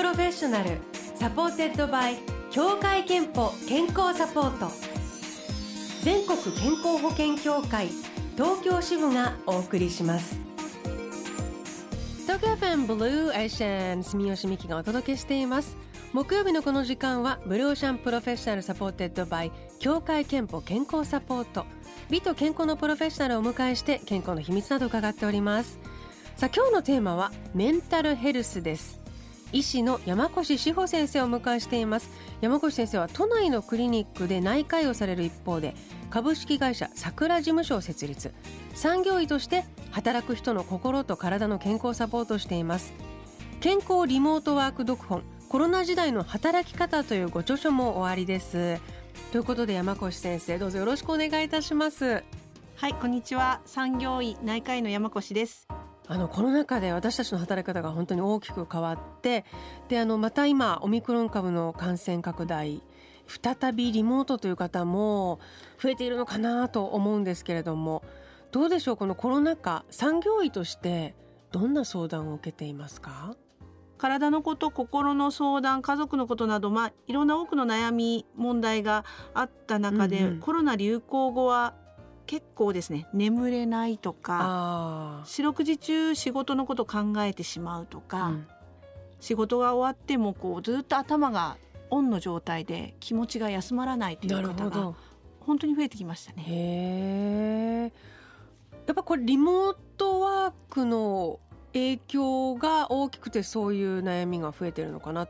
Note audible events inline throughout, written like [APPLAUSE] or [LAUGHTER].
プロフェッショナル supported by 協会けんぽ健康サポート。全国健康保険協会東京支部がお送りします。東京 FM Blue Ocean 住吉美希がお届けしています。木曜日のこの時間は Blue Ocean プロフェッショナル supported by 協会けんぽ健康サポート。美と健康のプロフェッショナルをお迎えして健康の秘密など伺っております。さあ今日のテーマはメンタルヘルスです。医師の山越志保先生を迎えしています。山越先生は都内のクリニックで内科医をされる一方で株式会社桜事務所を設立。産業医として働く人の心と体の健康をサポートしています。健康リモートワーク読本。コロナ時代の働き方というご著書もおありです。ということで山越先生どうぞよろしくお願いいたします。はいこんにちは。産業医内科医の山越です。あのコロナ禍で私たちの働き方が本当に大きく変わってであのまた今オミクロン株の感染拡大再びリモートという方も増えているのかなと思うんですけれどもどうでしょうこのコロナ禍産業医としてどんな相談を受けていますか？体のこと心の相談家族のことなど、まあ、いろんな多くの悩み問題があった中で、うんうん、コロナ流行後は結構ですね眠れないとか四六時中仕事のこと考えてしまうとか、うん、仕事が終わってもこうずっと頭がオンの状態で気持ちが休まらないという方が本当に増えてきましたね。へやっぱこれリモートワークの影響が大きくてそういう悩みが増えてるのかな。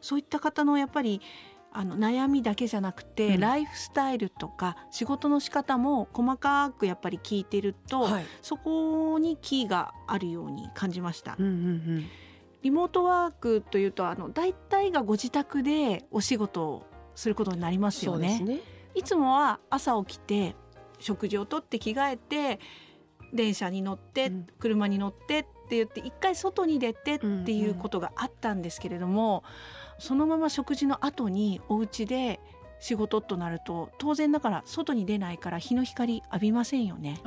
そういった方のやっぱりあの悩みだけじゃなくて、うん、ライフスタイルとか仕事の仕方も細かくやっぱり聞いてると、はい、そこにキーがあるように感じました。うんうんうんリモートワークというとあの大体がご自宅でお仕事をすることになりますよね。ねいつもは朝起きて食事をとって着替えて電車に乗って、うん、車に乗ってって言って一回外に出てっていうことがあったんですけれども、そのまま食事の後にお家で仕事となると当然だから外に出ないから日の光浴びませんよね。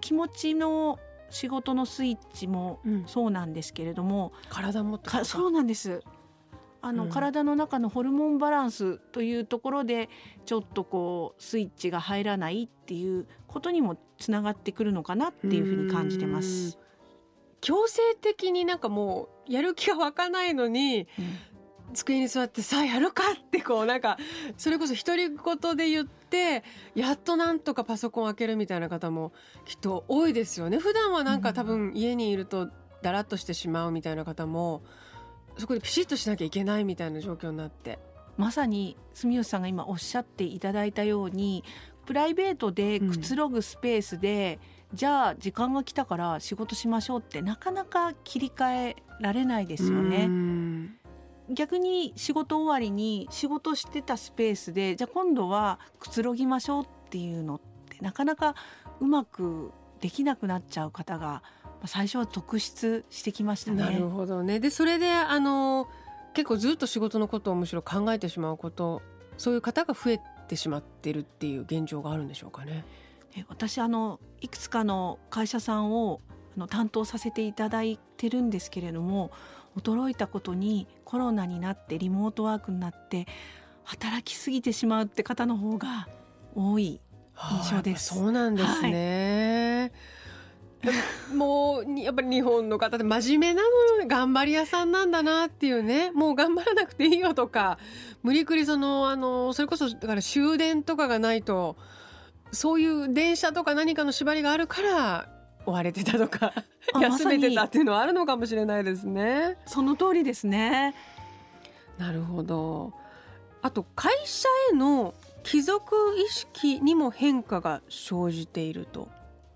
気持ちの仕事のスイッチもそうなんですけれども、うん、体もそうなんですあの、うん、体の中のホルモンバランスというところでちょっとこうスイッチが入らないっていうことにもつながってくるのかなっていうふうに感じてます。強制的になんかもうやる気が湧かないのに、うん、机に座ってさあやるかってこうなんかそれこそ独り言で言ってやっとなんとかパソコン開けるみたいな方もきっと多いですよね。普段はなんか多分家にいるとだらっとしてしまうみたいな方も、そこでピシッとしなきゃいけないみたいな状況になって。まさに住吉さんが今おっしゃっていただいたようにプライベートでくつろぐスペースで、うん、じゃあ時間が来たから仕事しましょうってなかなか切り替えられないですよね。逆に仕事終わりに仕事してたスペースでじゃあ今度はくつろぎましょうっていうのってなかなかうまくできなくなっちゃう方が最初は特筆してきましたね。なるほどねでそれであの結構ずっと仕事のことをむしろ考えてしまうことそういう方が増えてしまってるっていう現状があるんでしょうかね。私あのいくつかの会社さんをあの担当させていただいてるんですけれども驚いたことにコロナになってリモートワークになって働きすぎてしまうって方の方が多い印象です。そうなんですね、はいもうやっぱり日本の方って真面目なの頑張り屋さんなんだなっていうね。もう頑張らなくていいよとか。無理くりそのあのそれこそだから終電とかがないとそういう電車とか何かの縛りがあるから追われてたとか。休めてたっていうのはあるのかもしれないですね。その通りですね。なるほど。あと会社への帰属意識にも変化が生じていると。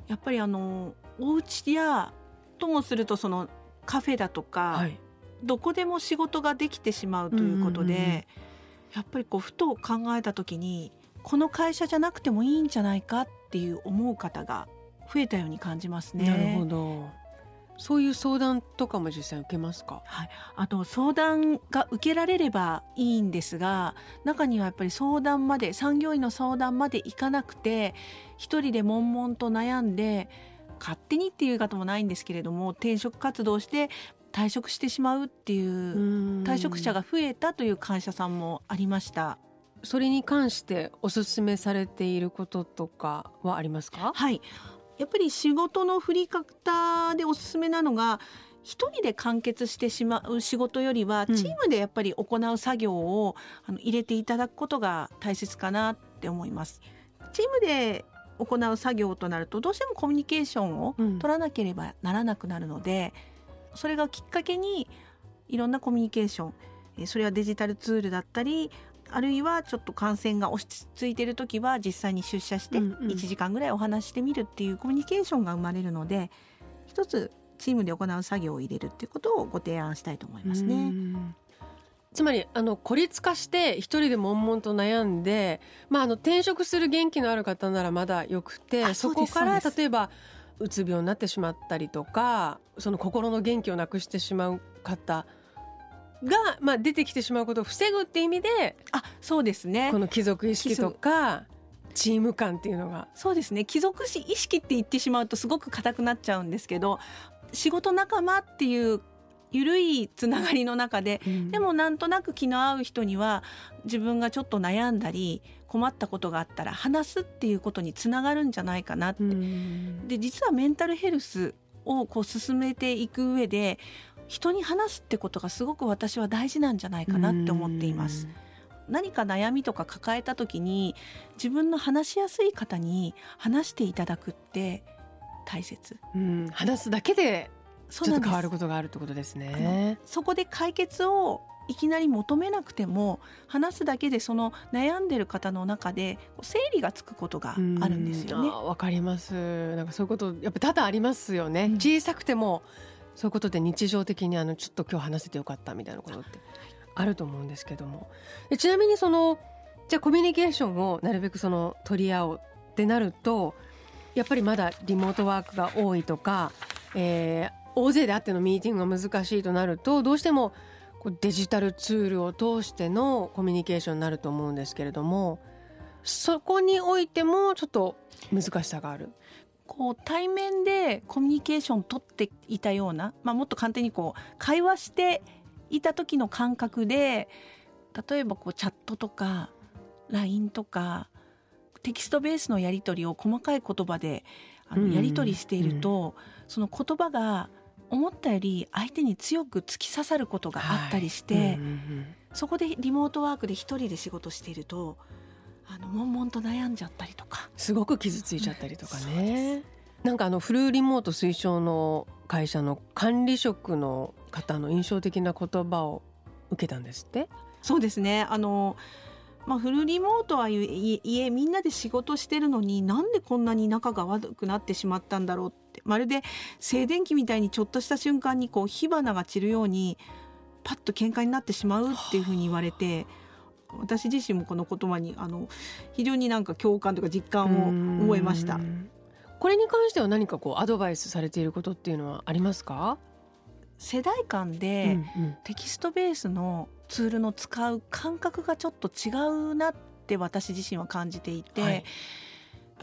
やっぱりあのお家やともするとそのカフェだとか、はい、どこでも仕事ができてしまうということで、やっぱりこうふと考えた時にこの会社じゃなくてもいいんじゃないかっていう思う方が増えたように感じますね。なるほど。そういう相談とかも実際受けますか、はい、あと相談が受けられればいいんですが中にはやっぱり相談まで産業医の相談までいかなくて一人で悶々と悩んで勝手にっていう方もないんですけれども転職活動して退職してしまうっていう退職者が増えたという会社さんもありました。それに関しておすすめされていることとかはありますか？はい。やっぱり仕事の振り方でおすすめなのが一人で完結してしまう仕事よりはチームでやっぱり行う作業を、あの入れていただくことが大切かなって思います。チームで行う作業となるとどうしてもコミュニケーションを取らなければならなくなるので、うん、それがきっかけにいろんなコミュニケーションそれはデジタルツールだったりあるいはちょっと感染が落ち着いている時は実際に出社して1時間ぐらいお話してみるっていうコミュニケーションが生まれるので一つチームで行う作業を入れるっていうことをご提案したいと思いますね。つまりあの孤立化して一人で悶々と悩んで、まあ、あの転職する元気のある方ならまだよくてそこから例えばうつ病になってしまったりとかその心の元気をなくしてしまう方が、まあ、出てきてしまうことを防ぐって意味であそうですね。この貴族意識とかチーム感っていうのが。そうですね。貴族意識って言ってしまうとすごく硬くなっちゃうんですけど仕事仲間っていう緩いつながりの中で、うん、でもなんとなく気の合う人には自分がちょっと悩んだり困ったことがあったら話すっていうことにつながるんじゃないかなって。うん、で実はメンタルヘルスをこう進めていく上で人に話すってことがすごく私は大事なんじゃないかなって思っています。何か悩みとか抱えた時に自分の話しやすい方に話していただくって大切、うん、話すだけでちょっと変わることがあるってことですね。そこで解決をいきなり求めなくても話すだけでその悩んでる方の中で整理がつくことがあるんですよね。わかります。なんかそういうことやっぱ多々ありますよね、うん、小さくてもそういうことで日常的にあのちょっと今日話せてよかったみたいなことってあると思うんですけども。ちなみにそのじゃあコミュニケーションをなるべくその取り合おうってなるとやっぱりまだリモートワークが多いとか、えー、大勢であってのミーティングが難しいとなるとどうしてもデジタルツールを通してのコミュニケーションになると思うんですけれどもそこにおいてもちょっと難しさがある。こう対面でコミュニケーション取っていたような、まあ、もっと簡単にこう会話していた時の感覚で例えばこうチャットとか LINE とかテキストベースのやり取りを細かい言葉であのやり取りしていると、その言葉が思ったより相手に強く突き刺さることがあったりして、そこでリモートワークで一人で仕事しているとあの悶々と悩んじゃったりとか。すごく傷ついちゃったりとかね。うん、なんかあのフルリモート推奨の会社の管理職の方の印象的な言葉を受けたんですって？そうですね。あのまあ、フルリモートはいえみんなで仕事してるのになんでこんなに仲が悪くなってしまったんだろうってまるで静電気みたいにちょっとした瞬間にこう火花が散るようにパッと喧嘩になってしまうっていうふうに言われて。私自身もこの言葉にあの非常になんか共感とか実感を覚えました。これに関しては何かこうアドバイスされていることっていうのはありますか？世代間でテキストベースのツールの使う感覚がちょっと違うなって私自身は感じていて、はい、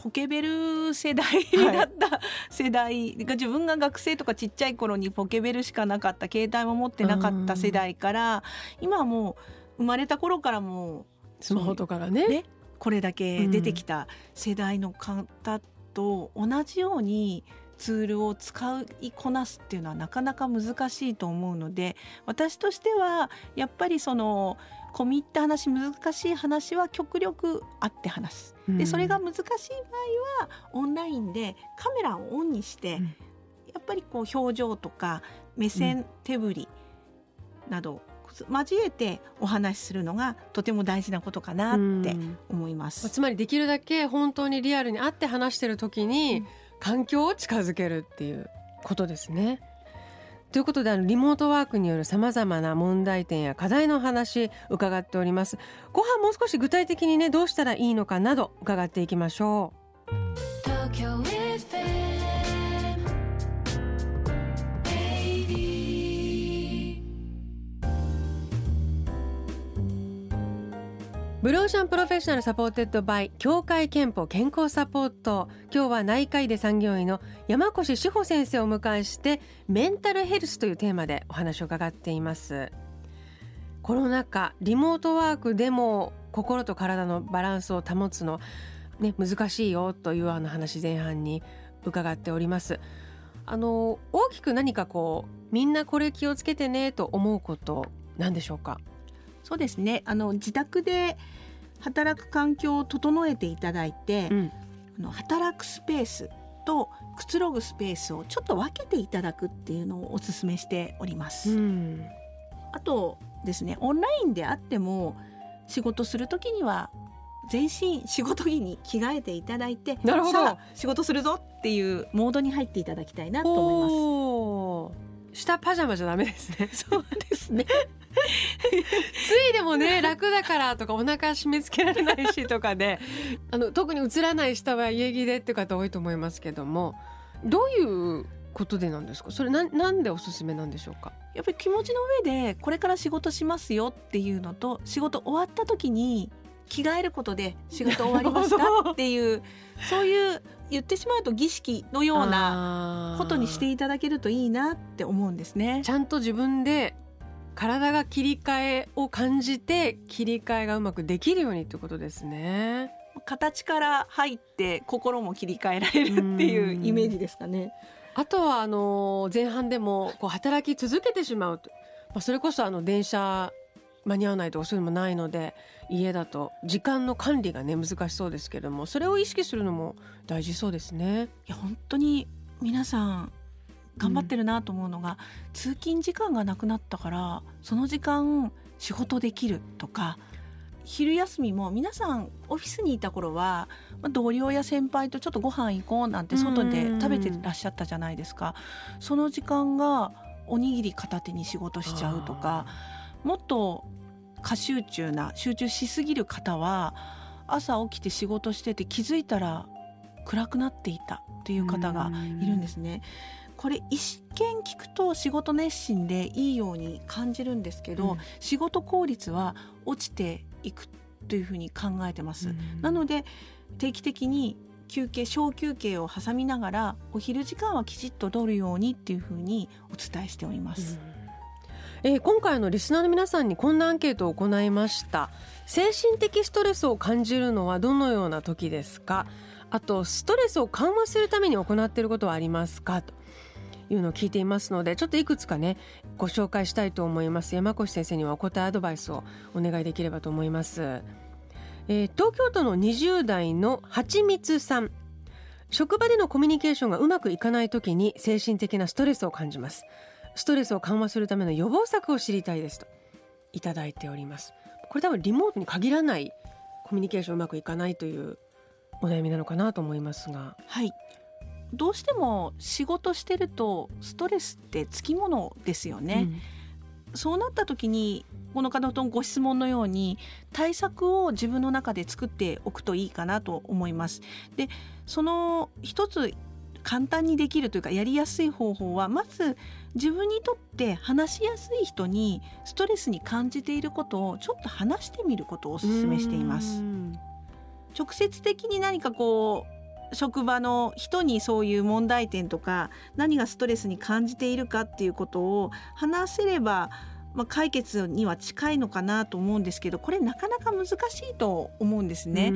ポケベル世代だった世代が自分が学生とかちっちゃい頃にポケベルしかなかった携帯も持ってなかった世代から今はもう生まれた頃からもスマホとかがね、ね、これだけ出てきた世代の方と同じようにツールを使いこなすっていうのはなかなか難しいと思うので私としてはやっぱりその込み入った話難しい話は極力会って話す。でそれが難しい場合はオンラインでカメラをオンにして、うん、やっぱりこう表情とか目線、手振りなど交えてお話しするのがとても大事なことかなって思います。つまりできるだけ本当にリアルに会って話してる時に、うん環境を近づけるっていうことですね。ということであのリモートワークによるさまざまな問題点や課題の話伺っております後半もう少し具体的にねどうしたらいいのかなど伺っていきましょう。Blue Ocean プロフェッショナル supported by 協会けんぽ健康サポート。今日は内科医で産業医の山越志保先生をお迎えしてメンタルヘルスというテーマでお話を伺っています。コロナ禍リモートワークでも心と体のバランスを保つのね難しいよというような話前半に伺っております。あの大きく何かこうみんなこれ気をつけてねと思うことなんでしょうか？そうですね。あの自宅で働く環境を整えていただいて、うん、あの働くスペースとくつろぐスペースをちょっと分けていただくっていうのをお勧めしております。うん、あとですねオンラインであっても仕事する時には全身仕事着に着替えていただいてなるほど。仕事するぞっていうモードに入っていただきたいなと思います。下パジャマじゃダメですね。そうですね。ついでもね楽だからとかお腹締め付けられないしとかであの特に映らない下は家着でっていう方多いと思いますけどもどういうことでなんですか？それななんでおすすめなんでしょうか？やっぱり気持ちの上でこれから仕事しますよっていうのと仕事終わった時に着替えることで仕事終わりましたっていうそういう言ってしまうと儀式のようなことにしていただけるといいなって思うんですね。ちゃんと自分で体が切り替えを感じて切り替えがうまくできるようにってことですね。形から入って心も切り替えられるっていうイメージですかね。あとはあの前半でもこう働き続けてしまうと、まあ、それこそあの電車間に合わないとかそういうのもないので家だと時間の管理がね難しそうですけどもそれを意識するのも大事そうですね。いや本当に皆さん頑張ってるなと思うのが、うん、通勤時間がなくなったからその時間仕事できるとか昼休みも皆さんオフィスにいた頃は、まあ、同僚や先輩とちょっとご飯行こうなんて外で食べてらっしゃったじゃないですか。その時間がおにぎり片手に仕事しちゃうとかもっと過集中な集中しすぎる方は朝起きて仕事してて気づいたら暗くなっていたっていう方がいるんですね。これ一見聞くと仕事熱心でいいように感じるんですけど、うん、仕事効率は落ちていくというふうに考えてます。うん、なので定期的に休憩小休憩を挟みながらお昼時間はきちっと取るようにっていうふうにお伝えしております。えー、今回のリスナーの皆さんにこんなアンケートを行いました。精神的ストレスを感じるのはどのような時ですか？あとストレスを緩和するために行っていることはありますか？というのを聞いていますのでちょっといくつかねご紹介したいと思います。山越先生にはお答えアドバイスをお願いできればと思います、えー、東京都の20代のはちみつさん。職場でのコミュニケーションがうまくいかない時に精神的なストレスを感じます。ストレスを緩和するための予防策を知りたいですといただいておりますこれ多分リモートに限らないコミュニケーションうまくいかないというお悩みなのかなと思いますがはいどうしても仕事してるとストレスってつきものですよね。うん、そうなった時にこの方のご質問のように対策を自分の中で作っておくといいかなと思います。でその一つ簡単にできるというかやりやすい方法はまず自分にとって話しやすい人にストレスに感じていることをちょっと話してみることをお勧めしています。直接的に何かこう職場の人にそういう問題点とか何がストレスに感じているかっていうことを話せればまあ、解決には近いのかなと思うんですけどこれなかなか難しいと思うんですね。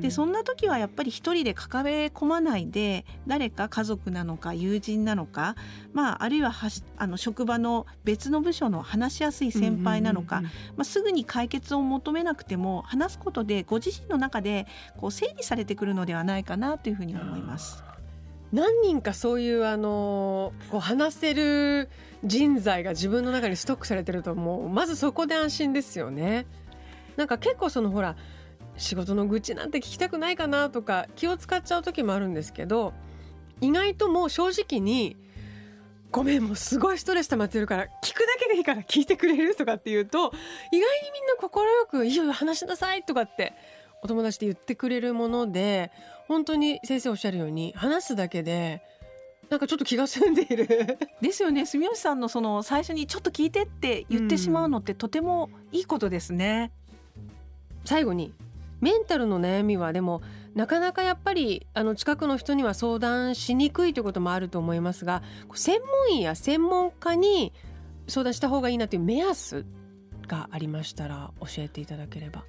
でそんな時はやっぱり一人で抱え込まないで誰か家族なのか友人なのか、まあ、あるいははあの職場の別の部署の話しやすい先輩なのか、まあ、すぐに解決を求めなくても話すことでご自身の中でこう整理されてくるのではないかなというふうに思います。何人かそういうあのこう話せる人材が自分の中にストックされてるともうまずそこで安心ですよね。なんか結構そのほら仕事の愚痴なんて聞きたくないかなとか気を使っちゃう時もあるんですけど意外ともう正直に「ごめんもうすごいストレス溜まってるから聞くだけでいいから聞いてくれる?」とかって言うと意外にみんな快く「いよいよ話しなさい」とかってお友達で言ってくれるもので本当に先生おっしゃるように話すだけでなんかちょっと気が済んでいる。[LAUGHS] ですよね。住吉さんのその最初にちょっと聞いてって言ってしまうのってとてもいいことですね、うん、最後にメンタルの悩みはでもなかなかやっぱりあの近くの人には相談しにくいということもあると思いますが専門医や専門家に相談した方がいいなという目安がありましたら教えていただければ。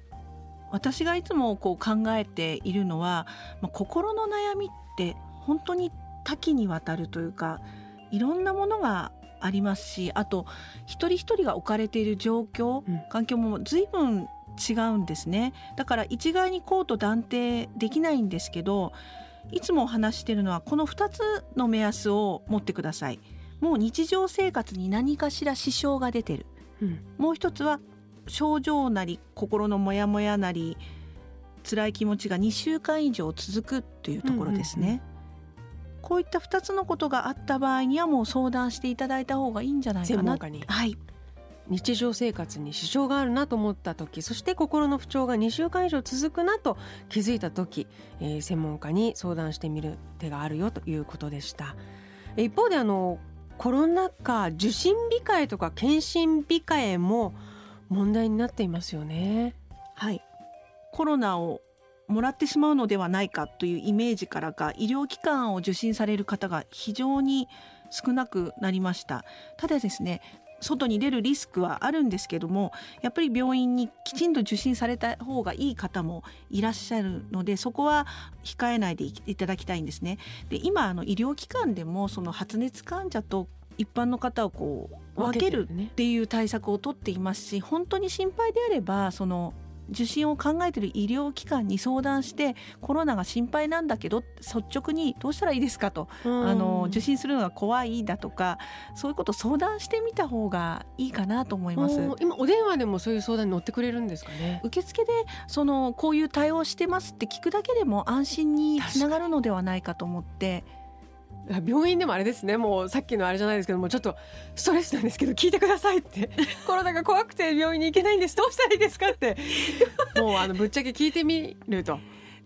私がいつもこう考えているのは、まあ、心の悩みって本当に多岐にわたるというかいろんなものがありますしあと一人一人が置かれている状況、うん、環境も随分違うんですね。だから一概にこうと断定できないんですけどいつも話しているのはこの2つの目安を持ってください。もう日常生活に何かしら支障が出てる、うん、もう一つは症状なり心のモヤモヤなり辛い気持ちが2週間以上続くというところですね、うんうんうん。こういった2つのことがあった場合にはもう相談していただいた方がいいんじゃないかな。はい、日常生活に支障があるなと思った時そして心の不調が2週間以上続くなと気づいた時、えー、専門家に相談してみる手があるよということでした。一方であのコロナ禍受診控えとか検診控えも問題になっていますよね。はい。コロナをもらってしまうのではないかというイメージからか医療機関を受診される方が非常に少なくなりました。ただですね外に出るリスクはあるんですけどもやっぱり病院にきちんと受診された方がいい方もいらっしゃるのでそこは控えないでいただきたいんですね。で今あの医療機関でもその発熱患者と一般の方をこう分けるっていう対策をとっていますし本当に心配であればその受診を考えている医療機関に相談してコロナが心配なんだけど率直にどうしたらいいですかと、あの受診するのが怖いだとかそういうこと相談してみた方がいいかなと思います。今お電話でもそういう相談に乗ってくれるんですかね。受付でそのこういう対応してますって聞くだけでも安心につながるのではないかと思って。病院でもあれですねもうさっきのあれじゃないですけどもちょっとストレスなんですけど聞いてくださいって。[LAUGHS] コロナが怖くて病院に行けないんですどうしたらいいですかって。[LAUGHS] もうあのぶっちゃけ聞いてみると。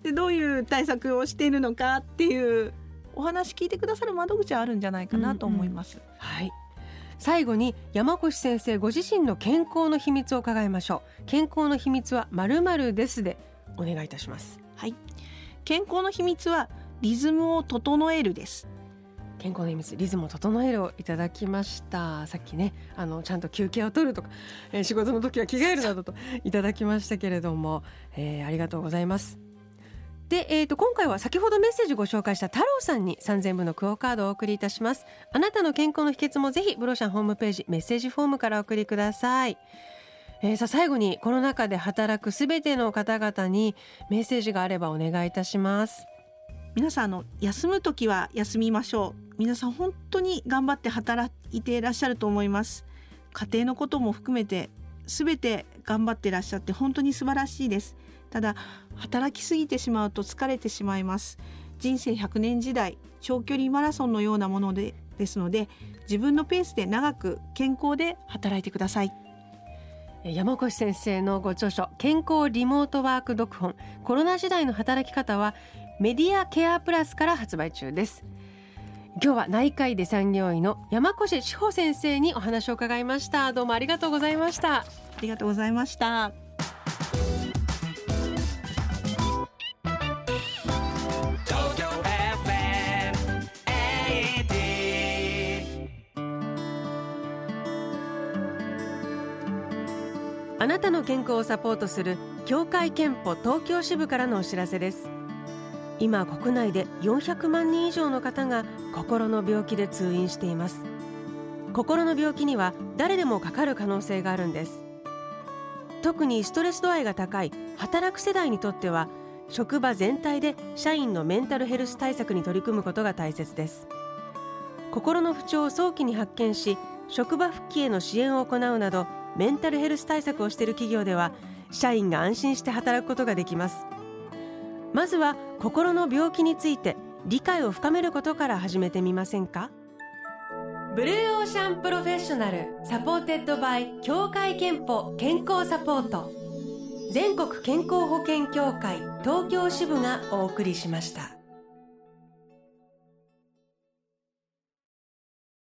でどういう対策をしているのかっていうお話聞いてくださる窓口はあるんじゃないかなと思います。うんうん、はい。最後に山越先生ご自身の健康の秘密を伺いましょう。健康の秘密はまるまるですでお願いいたします。はい。健康の秘密はリズムを整えるです健康の秘密リズムを整えるをいただきました。さっきねあのちゃんと休憩を取るとか、えー、仕事の時は着替えるなどと [LAUGHS] いただきましたけれども、えー、ありがとうございます。で、えーと、今回は先ほどメッセージご紹介した太郎さんに3000部のクオカードをお送りいたします。あなたの健康の秘訣もぜひブロシャンホームページメッセージフォームからお送りください。えー、さあ最後にコロナ禍で働くすべての方々にメッセージがあればお願いいたします。皆さんあの休む時は休みましょう皆さん本当に頑張って働いていらっしゃると思います。家庭のことも含めて全て頑張ってらっしゃって本当に素晴らしいです。ただ働きすぎてしまうと疲れてしまいます。人生100年時代長距離マラソンのようなものでですので自分のペースで長く健康で働いてください。山越先生のご著書健康リモートワーク読本。コロナ時代の働き方はメディアケアプラスから発売中です。今日は内科医で産業医の山越志保先生にお話を伺いました。どうもありがとうございました。ありがとうございました。あなたの健康をサポートする協会憲法東京支部からのお知らせです。今国内で400万人以上の方が心の病気で通院しています。心の病気には誰でもかかる可能性があるんです。特にストレス度合いが高い働く世代にとっては職場全体で社員のメンタルヘルス対策に取り組むことが大切です。心の不調を早期に発見し職場復帰への支援を行うなどメンタルヘルス対策をしている企業では社員が安心して働くことができます。まずは心の病気について理解を深めることから始めてみませんか？ Blue Ocean プロフェッショナル supported by 協会けんぽ健康サポート全国健康保険協会東京支部がお送りしました。